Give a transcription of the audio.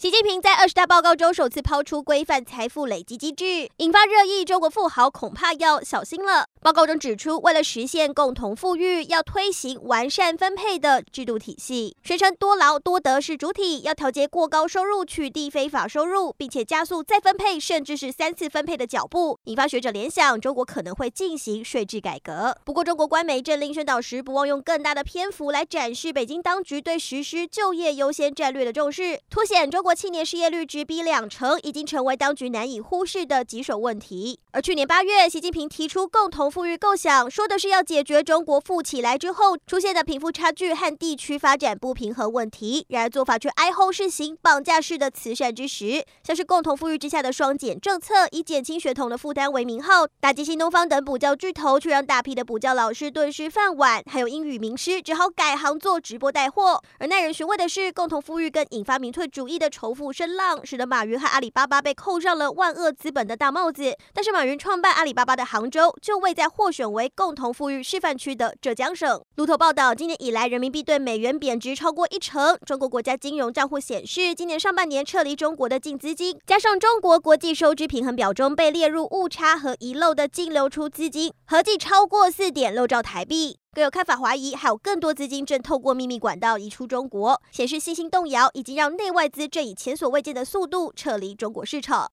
习近平在二十大报告中首次抛出规范财富累积机制，引发热议。中国富豪恐怕要小心了。报告中指出，为了实现共同富裕，要推行完善分配的制度体系，宣称多劳多得是主体，要调节过高收入取缔非法收入，并且加速再分配，甚至是三次分配的脚步，引发学者联想，中国可能会进行税制改革。不过，中国官媒政令宣导时，不忘用更大的篇幅来展示北京当局对实施就业优先战略的重视，凸显中国。青年失业率直逼两成，已经成为当局难以忽视的棘手问题。而去年八月，习近平提出共同富裕构想，说的是要解决中国富起来之后出现的贫富差距和地区发展不平衡问题。然而做法却哀后是行绑架式的慈善之实，像是共同富裕之下的双减政策，以减轻学童的负担为名号，打击新东方等补教巨头，却让大批的补教老师顿失饭碗，还有英语名师只好改行做直播带货。而耐人寻味的是，共同富裕更引发民粹主义的仇富声浪，使得马云和阿里巴巴被扣上了万恶资本的大帽子。但是马云创办阿里巴巴的杭州，就位在获选为共同富裕示范区的浙江省。路透报道，今年以来人民币对美元贬值超过一成。中国国家金融账户显示，今年上半年撤离中国的净资金，加上中国国际收支平衡表中被列入误差和遗漏的净流出资金，合计超过四点六兆台币。更有看法怀疑，还有更多资金正透过秘密管道移出中国，显示信心动摇，已经让内外资正以前所未见的速度撤离中国市场。